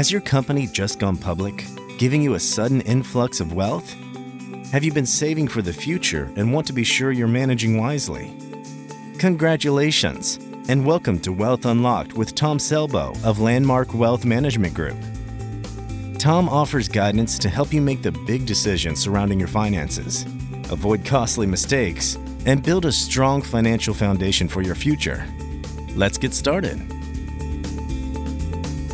Has your company just gone public, giving you a sudden influx of wealth? Have you been saving for the future and want to be sure you're managing wisely? Congratulations, and welcome to Wealth Unlocked with Tom Selbo of Landmark Wealth Management Group. Tom offers guidance to help you make the big decisions surrounding your finances, avoid costly mistakes, and build a strong financial foundation for your future. Let's get started.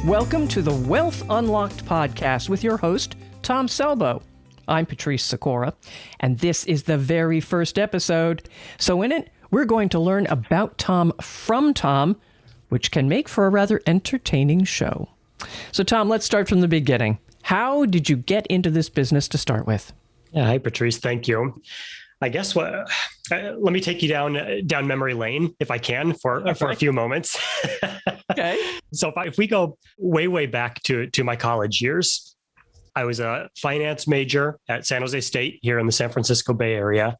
Welcome to the Wealth Unlocked podcast with your host, Tom Selbo. I'm Patrice Sikora, and this is the very first episode. So, in it, we're going to learn about Tom from Tom, which can make for a rather entertaining show. So, Tom, let's start from the beginning. How did you get into this business to start with? Yeah, hi, Patrice. Thank you. I guess what uh, let me take you down down memory lane if I can for okay. for a few moments. okay. So if, I, if we go way way back to to my college years, I was a finance major at San Jose State here in the San Francisco Bay Area.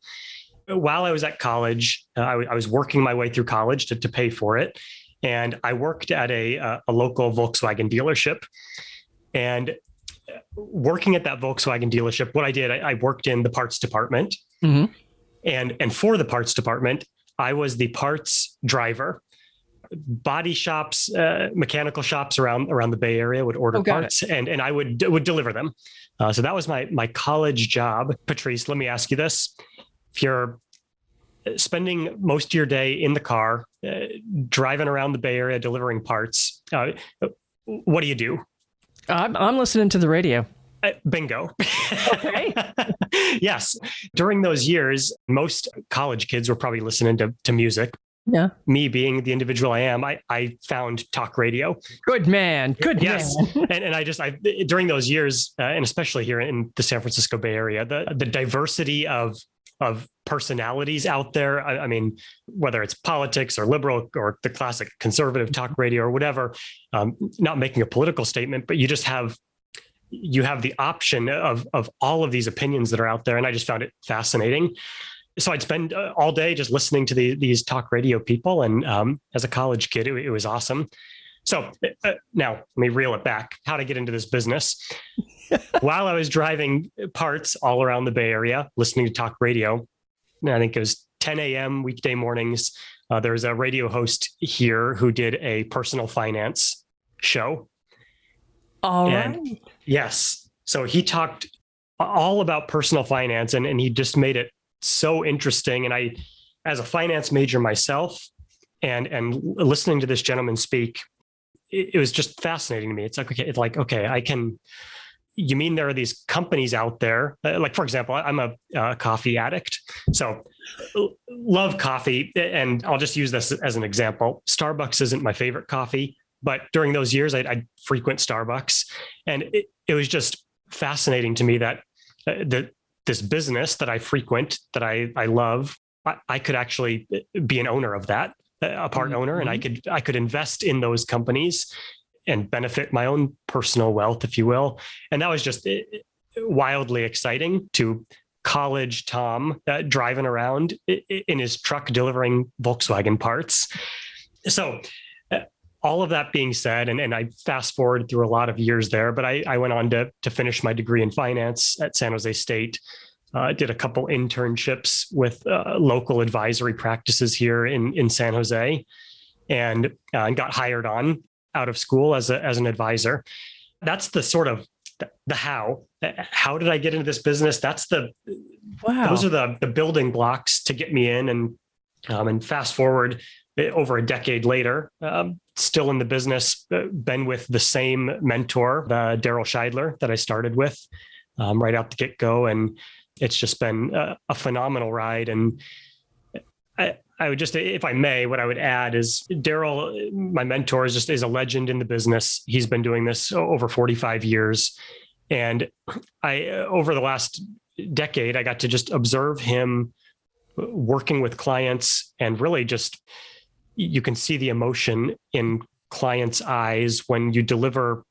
While I was at college, uh, I, w- I was working my way through college to, to pay for it, and I worked at a a, a local Volkswagen dealership. And working at that Volkswagen dealership, what I did, I, I worked in the parts department, mm-hmm. and and for the parts department, I was the parts driver. Body shops, uh, mechanical shops around around the Bay Area would order oh, parts, it. and and I would would deliver them. Uh, so that was my my college job. Patrice, let me ask you this: If you're spending most of your day in the car, uh, driving around the Bay Area delivering parts, uh, what do you do? I'm, I'm listening to the radio. Uh, bingo. Okay. yes. During those years, most college kids were probably listening to, to music. Yeah. Me being the individual I am, I, I found talk radio. Good man. Good yes. man. and, and I just, I, during those years, uh, and especially here in the San Francisco Bay Area, the, the diversity of of personalities out there. I, I, mean, whether it's politics or liberal or the classic conservative talk radio or whatever, um, not making a political statement, but you just have you have the option of of all of these opinions that are out there, and I just found it fascinating. So I'd spend uh, all day just listening to the, these talk radio people, and um, as a college kid, it, it was awesome. So uh, now let me reel it back. How to get into this business? While I was driving parts all around the Bay Area, listening to talk radio, I think it was 10 a.m. weekday mornings. Uh, there was a radio host here who did a personal finance show. All and right. Yes. So he talked all about personal finance and, and he just made it so interesting. And I, as a finance major myself, and and listening to this gentleman speak it, it was just fascinating to me. It's like okay, it's like okay, I can. You mean there are these companies out there? Uh, like for example, I'm a, a coffee addict, so love coffee, and I'll just use this as an example. Starbucks isn't my favorite coffee, but during those years, I'd frequent Starbucks, and it, it was just fascinating to me that uh, the this business that I frequent, that I I love, I, I could actually be an owner of that a part mm-hmm. owner and I could I could invest in those companies and benefit my own personal wealth if you will and that was just eh, wildly exciting to college Tom uh, driving around in his truck delivering Volkswagen parts so all of that being said, and, and I fast forward through a lot of years there, but I, I went on to, to finish my degree in finance at San Jose State uh, did a couple internships with uh, local advisory practices here in in San Jose, and uh, and got hired on out of school as a as an advisor. That's the sort of the how. How did I get into this business? That's the wow. Those are the the building blocks to get me in, and um, and fast forward over a decade later, um, still in the business, uh, been with the same mentor, uh, Daryl Scheidler, that I started with um, right out the get go, and it's just been a, a phenomenal ride. And I, I would just, if I may, what I would add is Daryl, my mentor, is just is a legend in the business. He's been doing this over 45 years, and I over the last decade, I got to just observe him working with clients, and really just you can see the emotion in clients' eyes when you deliver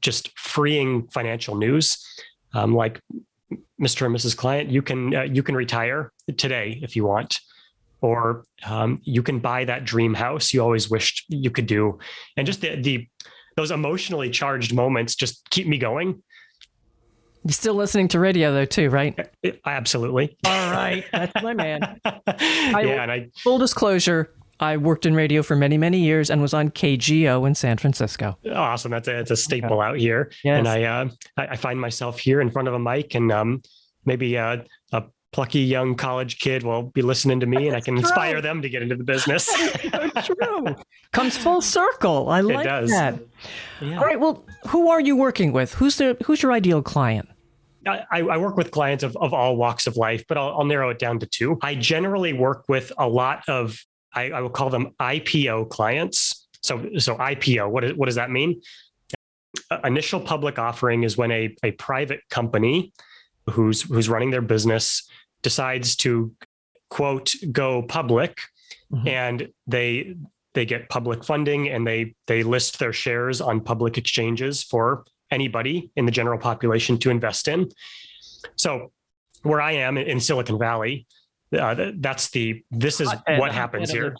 just freeing financial news. Um, like Mr. and Mrs. Client, you can uh, you can retire today if you want, or um, you can buy that dream house you always wished you could do and just the, the those emotionally charged moments just keep me going you're still listening to radio though too right absolutely all right that's my man I, yeah and i full disclosure I worked in radio for many, many years and was on KGO in San Francisco. Awesome. That's a, it's a staple okay. out here. Yes. And I, uh, I find myself here in front of a mic and um, maybe uh, a plucky young college kid will be listening to me and I can true. inspire them to get into the business. true. Comes full circle. I like that. Yeah. All right. Well, who are you working with? Who's the who's your ideal client? I, I, work with clients of, of all walks of life, but I'll, I'll, narrow it down to two. I generally work with a lot of, I, I will call them IPO clients. So, so IPO, what, is, what does that mean? Uh, initial public offering is when a, a private company who's, who's running their business decides to quote go public mm-hmm. and they they get public funding and they they list their shares on public exchanges for anybody in the general population to invest in so where i am in silicon valley uh, that's the this is hotbed, what happens here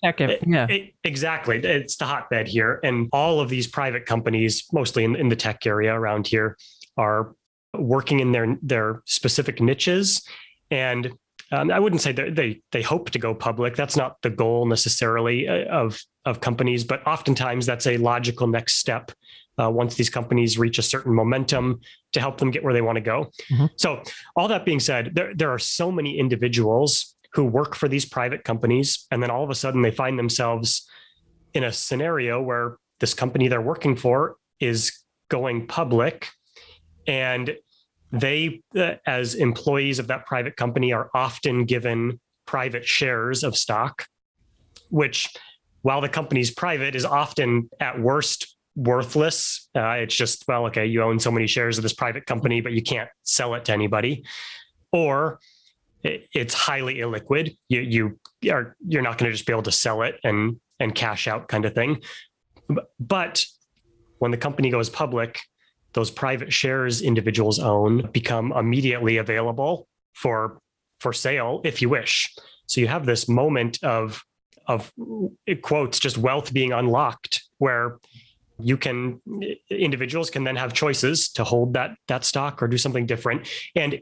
yeah. It, exactly it's the hotbed here and all of these private companies mostly in, in the tech area around here are working in their their specific niches and um, I wouldn't say that they they hope to go public. That's not the goal necessarily uh, of of companies, but oftentimes that's a logical next step uh, once these companies reach a certain momentum to help them get where they want to go. Mm-hmm. So, all that being said, there there are so many individuals who work for these private companies, and then all of a sudden they find themselves in a scenario where this company they're working for is going public, and they, uh, as employees of that private company, are often given private shares of stock, which, while the company's private, is often at worst worthless. Uh, it's just, well, okay, you own so many shares of this private company, but you can't sell it to anybody. Or it's highly illiquid. You you are you're not going to just be able to sell it and and cash out kind of thing. But when the company goes public, those private shares individuals own become immediately available for for sale if you wish. So you have this moment of of quotes just wealth being unlocked where you can individuals can then have choices to hold that that stock or do something different and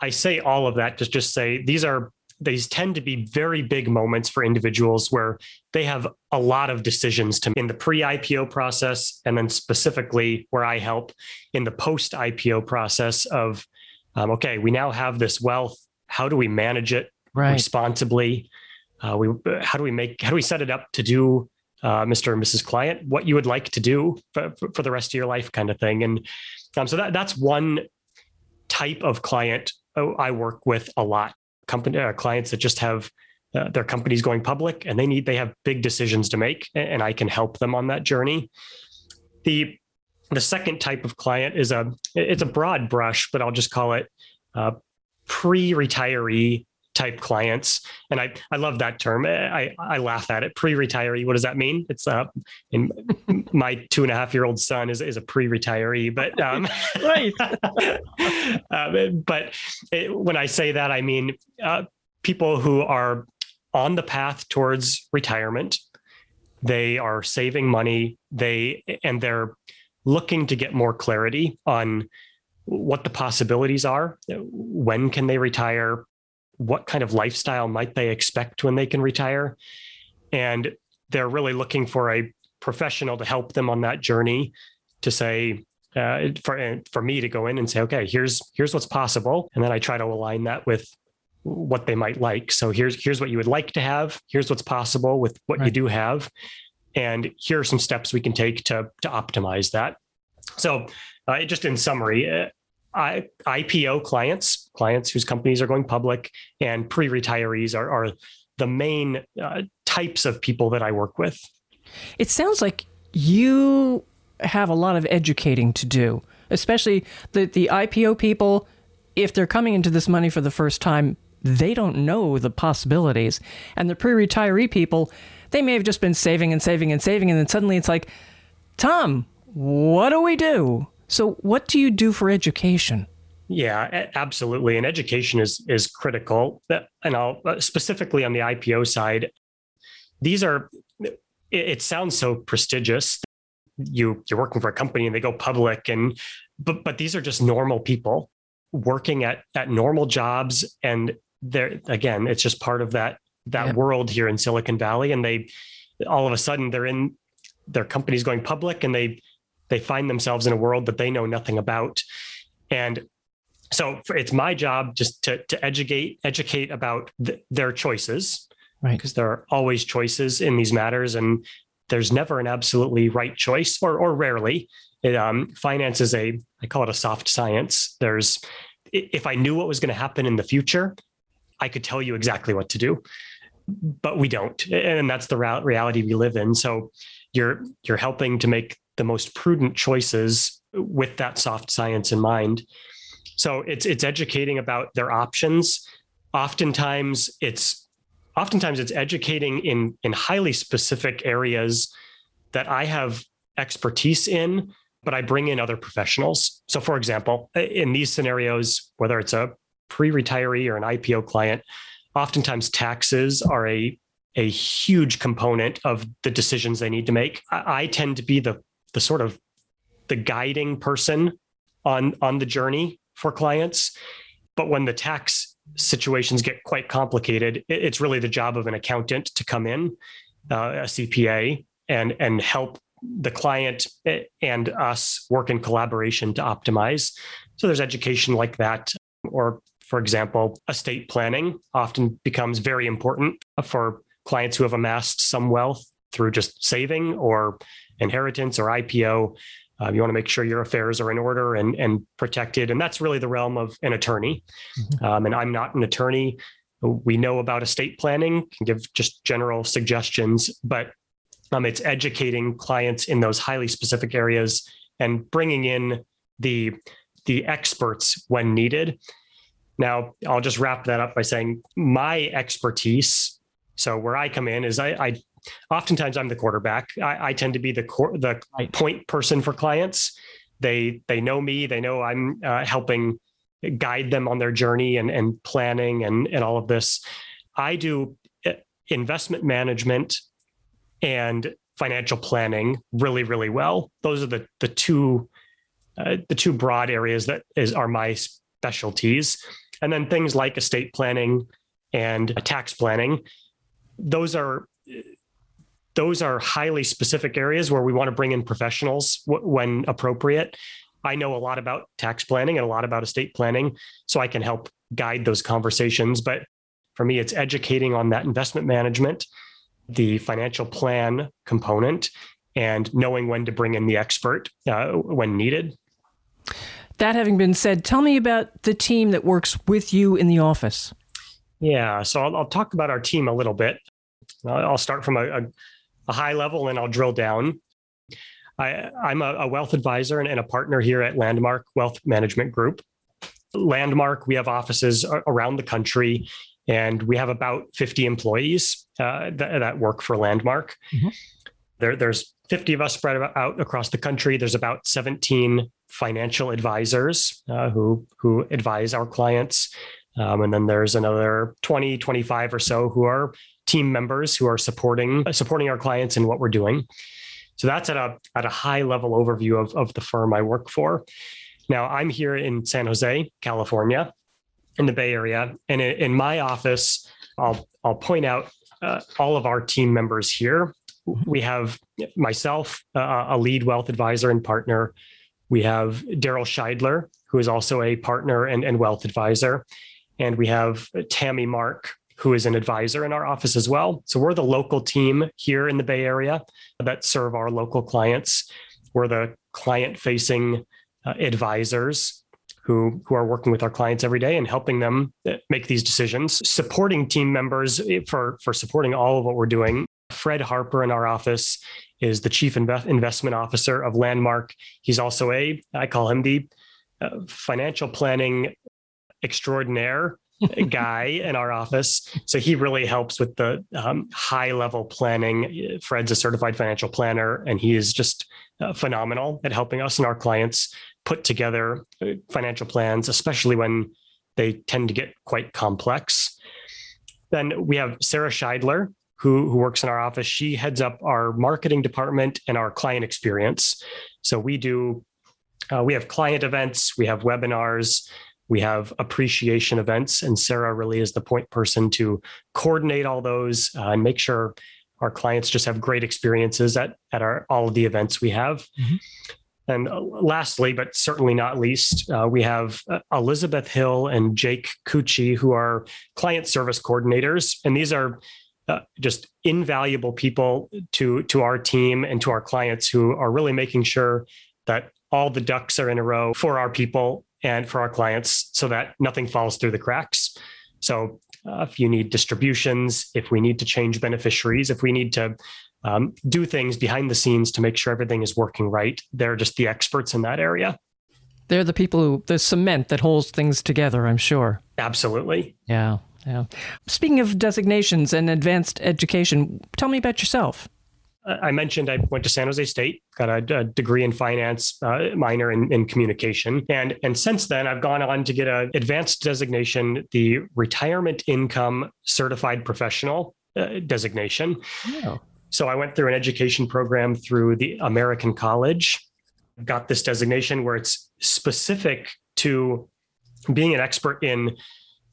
i say all of that to just say these are these tend to be very big moments for individuals where they have a lot of decisions to in the pre-IPO process, and then specifically where I help in the post-IPO process of, um, okay, we now have this wealth. How do we manage it right. responsibly? Uh, we how do we make how do we set it up to do uh, Mr. and Mrs. Client what you would like to do for, for the rest of your life, kind of thing. And um, so that that's one type of client oh, I work with a lot company uh, clients that just have uh, their companies going public and they need they have big decisions to make and I can help them on that journey. The the second type of client is a it's a broad brush, but I'll just call it uh, pre-retiree type clients. And I, I love that term. I, I laugh at it. Pre-retiree. What does that mean? It's uh, in my two and a half year old son is, is a pre-retiree, but, um, right. uh, but it, when I say that, I mean, uh, people who are on the path towards retirement, they are saving money. They, and they're looking to get more clarity on what the possibilities are. When can they retire? What kind of lifestyle might they expect when they can retire. And they're really looking for a professional to help them on that journey to say uh, for for me to go in and say okay here's here's what's possible. And then i try to align that with what they might like. So here's here's what you would like to have. Here's what's possible with what right. you do have. And here are some steps we can take to to optimize that. So uh, just in summary uh, I, IPO clients, clients whose companies are going public, and pre retirees are, are the main uh, types of people that I work with. It sounds like you have a lot of educating to do, especially the, the IPO people. If they're coming into this money for the first time, they don't know the possibilities. And the pre retiree people, they may have just been saving and saving and saving. And then suddenly it's like, Tom, what do we do? So, what do you do for education? Yeah, absolutely. And education is is critical. And I'll uh, specifically on the IPO side, these are it, sounds so prestigious. You you're working for a company and they go public and but but these are just normal people working at at normal jobs and they're again, it's just part of that that yeah. world here in Silicon Valley. And they all of a sudden they're in their company's going public and they they find themselves in a world that they know nothing about. And so it's my job just to to educate educate about th- their choices right. because there are always choices in these matters and there's never an absolutely right choice or or rarely. It, um, finance is a i call it a soft science. There's if i knew what was going to happen in the future i could tell you exactly what to do. But we don't and that's the reality we live in. So you're you're helping to make the most prudent choices with that soft science in mind so it's it's educating about their options. Oftentimes it's oftentimes it's educating in in highly specific areas that I have expertise in, but I bring in other professionals. So for example, in these scenarios, whether it's a pre-retiree or an IPO client, oftentimes taxes are a a huge component of the decisions they need to make. I, I tend to be the the sort of the guiding person on on the journey for clients. But when the tax situations get quite complicated, it's really the job of an accountant to come in, uh, a CPA, and and help the client eh, and us work in collaboration to optimize. So there's education like that, or for example, estate planning often becomes very important for clients who have amassed some wealth through just saving or inheritance or IPO. Um, you want to make sure your affairs are in order and, and protected. And that's really the realm of an attorney. Mm-hmm. Um, and I'm not an attorney. We know about estate planning, can give just general suggestions, but um, it's educating clients in those highly specific areas and bringing in the, the experts when needed. Now, I'll just wrap that up by saying my expertise. So, where I come in is I, I oftentimes I'm the quarterback. I, I tend to be the cor- the right. point person for clients. They they know me. They know I'm uh, helping guide them on their journey and and planning and and all of this. I do uh, investment management and financial planning really really well. Those are the the two uh, the two broad areas that is are my specialties. And then things like estate planning and tax planning. Those are those are highly specific areas where we want to bring in professionals w- when appropriate. I know a lot about tax planning and a lot about estate planning, so I can help guide those conversations. But for me, it's educating on that investment management, the financial plan component, and knowing when to bring in the expert uh, when needed. That having been said, tell me about the team that works with you in the office. Yeah, so I'll, I'll talk about our team a little bit. I'll start from a, a a high level and I'll drill down. I, am a, a, wealth advisor and, and, a partner here at Landmark Wealth Management Group. Landmark, we have offices around the country, and we have about 50 employees uh, that, that, work for Landmark. Mm-hmm. There, there's 50 of us spread out across the country. There's about 17 financial advisors uh, who who advise our clients. Um, and then there's another 20, 25 or so who are team members who are supporting supporting our clients in what we're doing. So that's at a at a high level overview of, of the firm I work for. Now I'm here in San Jose, California, in the Bay Area, and in, in my office, I'll I'll point out uh, all of our team members here. We have myself, uh, a lead wealth advisor and partner. We have Daryl Scheidler, who is also a partner and, and wealth advisor. And we have Tammy Mark, who is an advisor in our office as well. So we're the local team here in the Bay Area that serve our local clients. We're the client facing uh, advisors who, who are working with our clients every day and helping them uh, make these decisions, supporting team members eh, for, for supporting all of what we're doing. Fred Harper in our office is the chief Inve- investment officer of Landmark. He's also a, I call him the uh, financial planning extraordinaire guy in our office. So he really helps with the um, high level planning. Fred's a certified financial planner, and he is just uh, phenomenal at helping us and our clients put together uh, financial plans, especially when they tend to get quite complex. Then we have Sarah Scheidler, who, who works in our office. She heads up our marketing department and our client experience. So we do, uh, we have client events, we have webinars, we have appreciation events, and Sarah really is the point person to coordinate all those uh, and make sure our clients just have great experiences at, at our all of the events we have. Mm-hmm. And uh, lastly, but certainly not least, uh, we have uh, Elizabeth Hill and Jake Cucci, who are client service coordinators. And these are uh, just invaluable people to, to our team and to our clients who are really making sure that all the ducks are in a row for our people and for our clients so that nothing falls through the cracks. So uh, if you need distributions, if we need to change beneficiaries, if we need to um, do things behind the scenes to make sure everything is working right. They're just the experts in that area. They're the people who, the cement that holds things together, I'm sure. Absolutely. Yeah. Yeah. Speaking of designations and advanced education, tell me about yourself. I mentioned I went to San Jose State, got a, a degree in finance, uh, minor in, in, communication, and and since then I've gone on to get an advanced designation, the Retirement Income Certified Professional uh, designation. Oh. So I went through an education program through the American College, got this designation where it's specific to being an expert in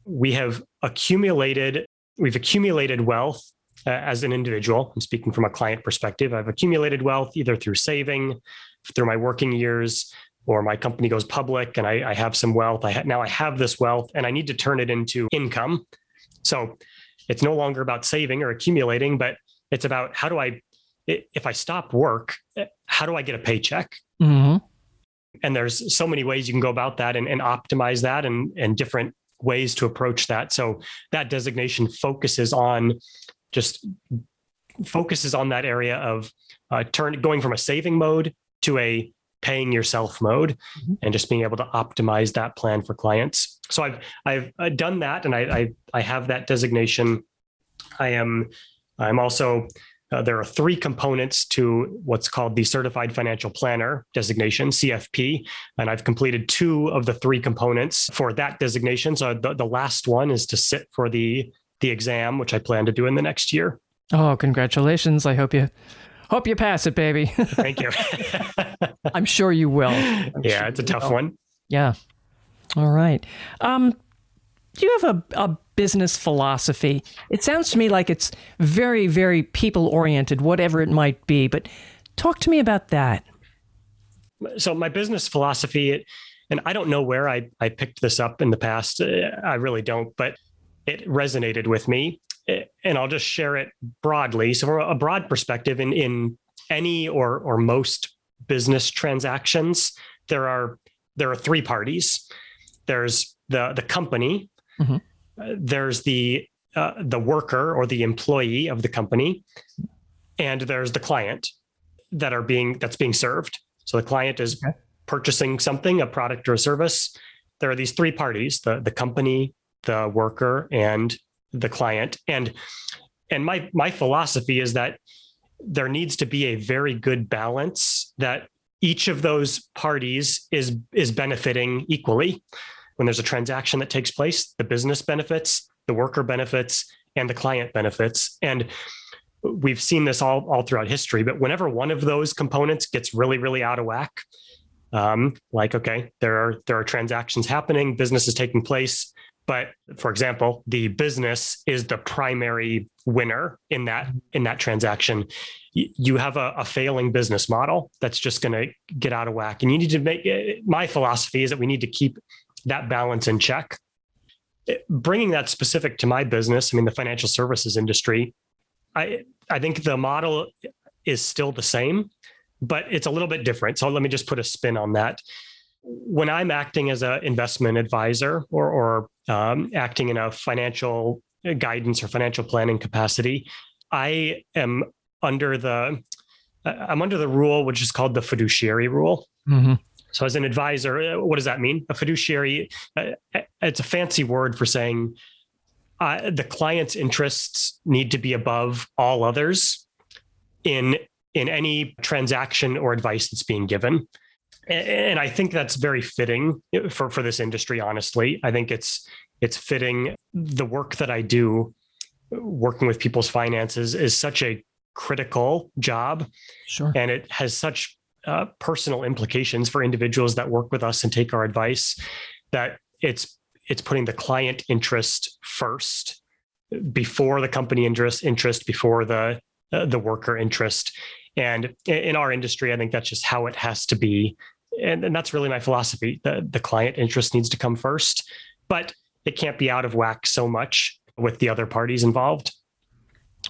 we have accumulated we've accumulated wealth uh, as an individual. I'm speaking from a client perspective. I've accumulated wealth either through saving, through my working years, or my company goes public and I, I have some wealth. I ha- now I have this wealth and I need to turn it into income. So it's no longer about saving or accumulating, but it's about how do I, if I stop work, how do I get a paycheck? Mm-hmm. And there's so many ways you can go about that and, and optimize that and, and different ways to approach that. So that designation focuses on just focuses on that area of uh, turn going from a saving mode to a paying yourself mode mm-hmm. and just being able to optimize that plan for clients. So I've I've uh, done that and I I, I have that designation. I am I'm also, uh, there are three components to what's called the Certified Financial Planner designation, CFP. And I've completed two of the three components for that designation. So the, the last one is to sit for the, the exam, which I plan to do in the next year. Oh, congratulations. I hope you hope you pass it, baby. Thank you. I'm sure you will. I'm yeah, sure it's a tough will. one. Yeah. All right. Um, do you have a, a business philosophy? It sounds to me like it's very, very people oriented, whatever it might be. But talk to me about that. So, my business philosophy, it, and I don't know where I, I picked this up in the past. Uh, I really don't, but it resonated with me. Uh, and I'll just share it broadly. So, from a broad perspective, in, in any or, or most business transactions, there are there are three parties. There's the the company, Mm-hmm. Uh, there's the uh, the worker or the employee of the company, and there's the client that are being that's being served. So the client is okay. purchasing something, a product or a service. There are these three parties: the the company, the worker, and the client. And and my my philosophy is that there needs to be a very good balance that each of those parties is is benefiting equally when there's a transaction that takes place, the business benefits, the worker benefits, and the client benefits. And we've seen this all, all throughout history, but whenever one of those components gets really, really out of whack, um, like, okay, there are there are transactions happening, business is taking place, but for example, the business is the primary winner in that in that transaction. You have a, a failing business model that's just going to get out of whack, and you need to make. Eh, my philosophy is that we need to keep that balance in check. Eh, bringing that specific to my business, I mean, the financial services industry, I, I think the model is still the same, but it's a little bit different. So let me just put a spin on that. When I'm acting as an investment advisor or, or um, acting in a financial guidance or financial planning capacity, I am under the I'm under the rule which is called the fiduciary rule. Mm-hmm. So, as an advisor, uh, what does that mean? A fiduciary, uh, uh, it's a fancy word for saying uh, the client's interests need to be above all others in in any transaction or advice that's being given. And I think that's very fitting for, for this industry, honestly. I think it's it's fitting. The work that I do, working with people's finances, is such a critical job. Sure. And it has such uh, personal implications for individuals that work with us and take our advice that it's it's putting the client interest first before the company interest interest before the uh, the worker interest and in our industry i think that's just how it has to be and, and that's really my philosophy. The, the client interest needs to come first but it can't be out of whack so much with the other parties involved.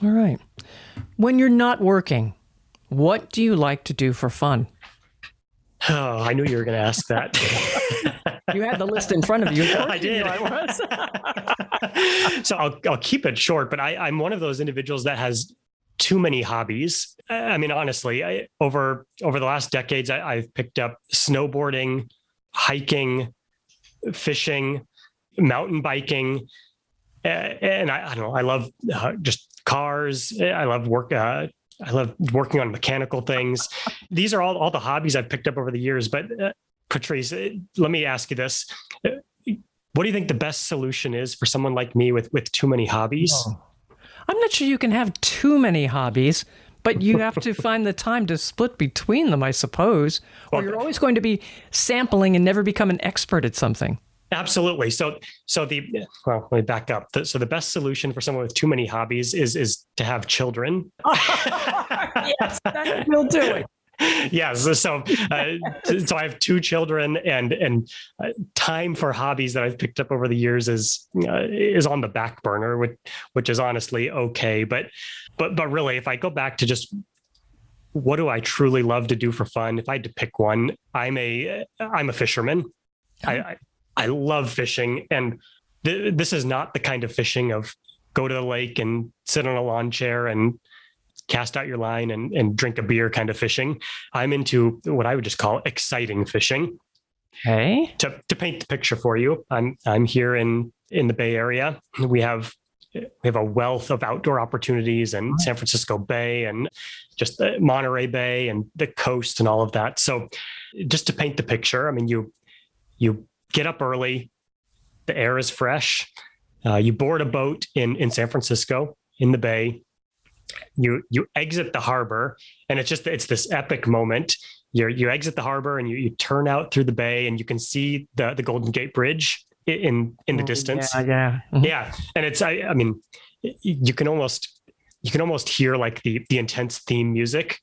All right. When you're not working what do you like to do for fun? Oh i knew you were going to ask that. You had the list in front of you. I did. I was. So I'll, I'll keep it short, but I, I'm one of those individuals that has too many hobbies. I mean, honestly, I, over over the last decades, I, have picked up snowboarding, hiking, fishing, mountain biking, and I, I don't know. I love uh, just cars. I love work. Uh, I love working on mechanical things. These are all all the hobbies I've picked up over the years. But uh, Patrice, uh, let me ask you this. Uh, what do you think the best solution is for someone like me with, with too many hobbies? Oh. I'm not sure you can have too many hobbies, but you have to find the time to split between them, I suppose. Or you're always going to be sampling and never become an expert at something. Absolutely. So, so the well, let me back up. So, the best solution for someone with too many hobbies is is to have children. yes, that will do it yes so uh, so i have two children and and uh, time for hobbies that i've picked up over the years is uh, is on the back burner which which is honestly okay but but but really if i go back to just what do i truly love to do for fun if i had to pick one i'm a i'm a fisherman. I i, I love fishing and th- this is not the kind of fishing of go to the lake and sit on a lawn chair and cast out your line and, and drink a beer kind of fishing. I'm into what I would just call exciting fishing. Okay. To, to paint the picture for you, I'm I'm here in in the Bay Area. We have we have a wealth of outdoor opportunities in San Francisco Bay and just the Monterey Bay and the coast and all of that. So just to paint the picture, I mean you you get up early, the air is fresh. Uh, you board a boat in in San Francisco in the bay you you exit the harbor and it's just it's this epic moment you you exit the harbor and you, you turn out through the bay and you can see the the golden gate bridge in in the oh, distance yeah yeah, mm-hmm. yeah. and it's I, I mean you can almost you can almost hear like the the intense theme music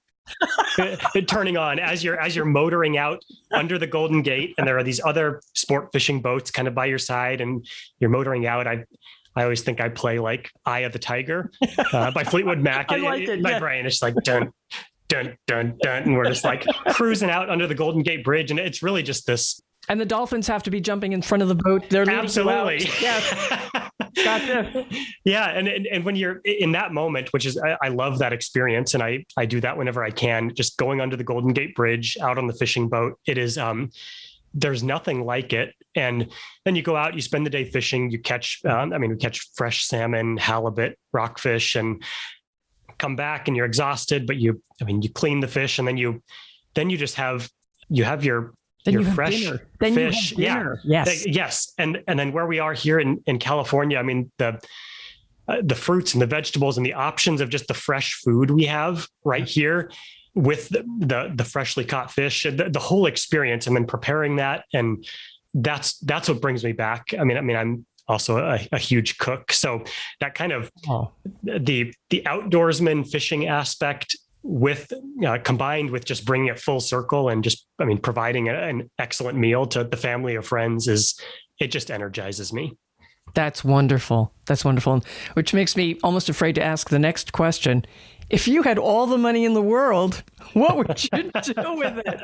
turning on as you're as you're motoring out under the golden gate and there are these other sport fishing boats kind of by your side and you're motoring out i I always think I play like Eye of the Tiger uh, by Fleetwood Mac. like it, my yeah. brain is like dun, dun, dun, dun. And we're just like cruising out under the Golden Gate Bridge. And it's really just this. And the dolphins have to be jumping in front of the boat. They're absolutely. Yeah. gotcha. Yeah. And, and, and when you're in that moment, which is, I, I love that experience. And I, I do that whenever I can, just going under the Golden Gate Bridge out on the fishing boat. It is, um, there's nothing like it. And then you go out, you spend the day fishing, you catch, um, I mean, we catch fresh salmon, halibut, rockfish, and come back and you're exhausted, but you, I mean, you clean the fish and then you, then you just have, you have your, then your you fresh dinner. Then fish. Yeah. Yes. Yes. And, and then where we are here in, in California, I mean, the, uh, the fruits and the vegetables and the options of just the fresh food we have right here with the, the, the freshly caught fish, the, the whole experience, and then preparing that, and that's that's what brings me back. I mean, I mean, I'm also a, a huge cook, so that kind of oh. the the outdoorsman fishing aspect with uh, combined with just bringing it full circle and just i mean providing a, an excellent meal to the family or friends is it just energizes me. That's wonderful. That's wonderful. Which makes me almost afraid to ask the next question if you had all the money in the world, what would you do with it?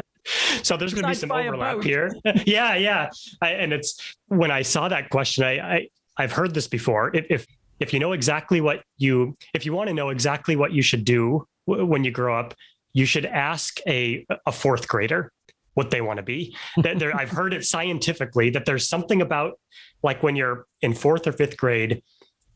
So there's going to be some overlap here. yeah, yeah. I, and it's when I saw that question, I, I I've heard this before. If, if if you know exactly what you if you want to know exactly what you should do w- when you grow up, you should ask a a fourth grader. what they want to be. there, I've heard it scientifically that there's something about like when you're in fourth or fifth grade,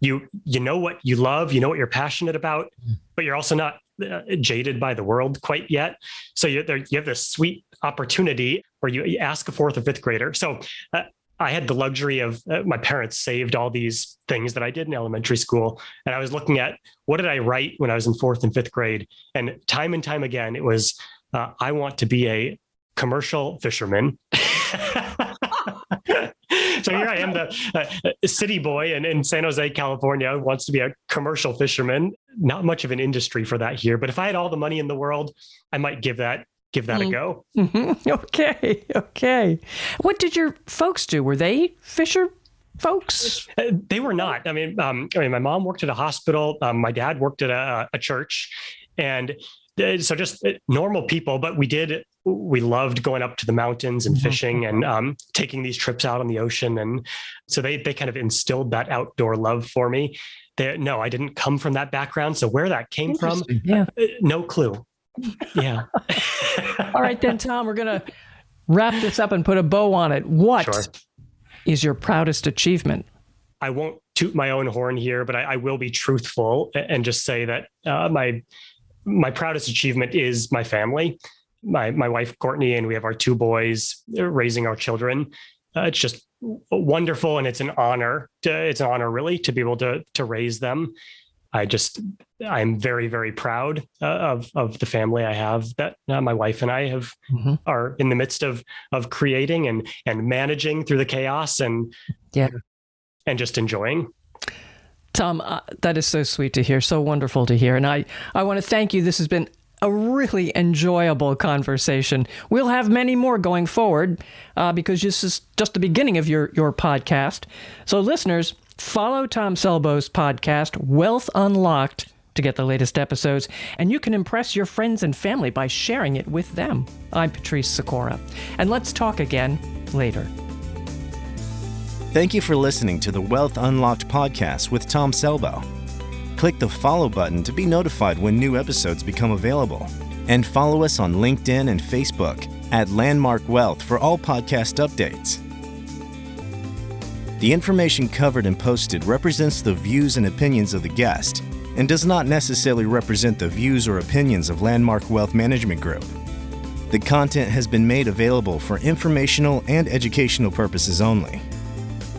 you you know what you love, you know what you're passionate about, mm. but you're also not uh, jaded by the world quite yet. So you, there, you have this sweet opportunity where you, you, ask a fourth or fifth grader. So uh, I had the luxury of uh, my parents saved all these things that I did in elementary school. And I was looking at what did I write when I was in fourth and fifth grade? And time and time again, it was, uh, I want to be a commercial fisherman. so here I am, the uh, city boy in, in San Jose, California, wants to be a commercial fisherman. Not much of an industry for that here, but if I had all the money in the world, I might give that give that mm. a go. Mm-hmm. Okay, okay. What did your folks do? Were they fisher folks? Uh, they were not. I mean, um, I mean, my mom worked at a hospital. Um, my dad worked at a, a church, and uh, so just uh, normal people. But we did we loved going up to the mountains and mm-hmm. fishing and um, taking these trips out on the ocean. And so they they kind of instilled that outdoor love for me. They, no, I didn't come from that background. So where that came from, yeah. Uh, no clue. Yeah. All right, then, Tom, we're going to wrap this up and put a bow on it. What sure. is your proudest achievement? I won't toot my own horn here, but I, I will be truthful and just say that uh, my my proudest achievement is my family my my wife Courtney and we have our two boys raising our children. Uh, it's just wonderful and it's an honor. To, it's an honor really to be able to to raise them. I just I'm very very proud uh, of of the family I have that uh, my wife and I have mm-hmm. are in the midst of of creating and and managing through the chaos and yeah and just enjoying. Tom, uh, that is so sweet to hear, so wonderful to hear, and I I want to thank you. This has been a really enjoyable conversation. We'll have many more going forward uh, because this is just the beginning of your, your podcast. So, listeners, follow Tom Selbo's podcast, Wealth Unlocked, to get the latest episodes, and you can impress your friends and family by sharing it with them. I'm Patrice Sikora, and let's talk again later. Thank you for listening to the Wealth Unlocked podcast with Tom Selbo. Click the follow button to be notified when new episodes become available. And follow us on LinkedIn and Facebook at Landmark Wealth for all podcast updates. The information covered and posted represents the views and opinions of the guest and does not necessarily represent the views or opinions of Landmark Wealth Management Group. The content has been made available for informational and educational purposes only.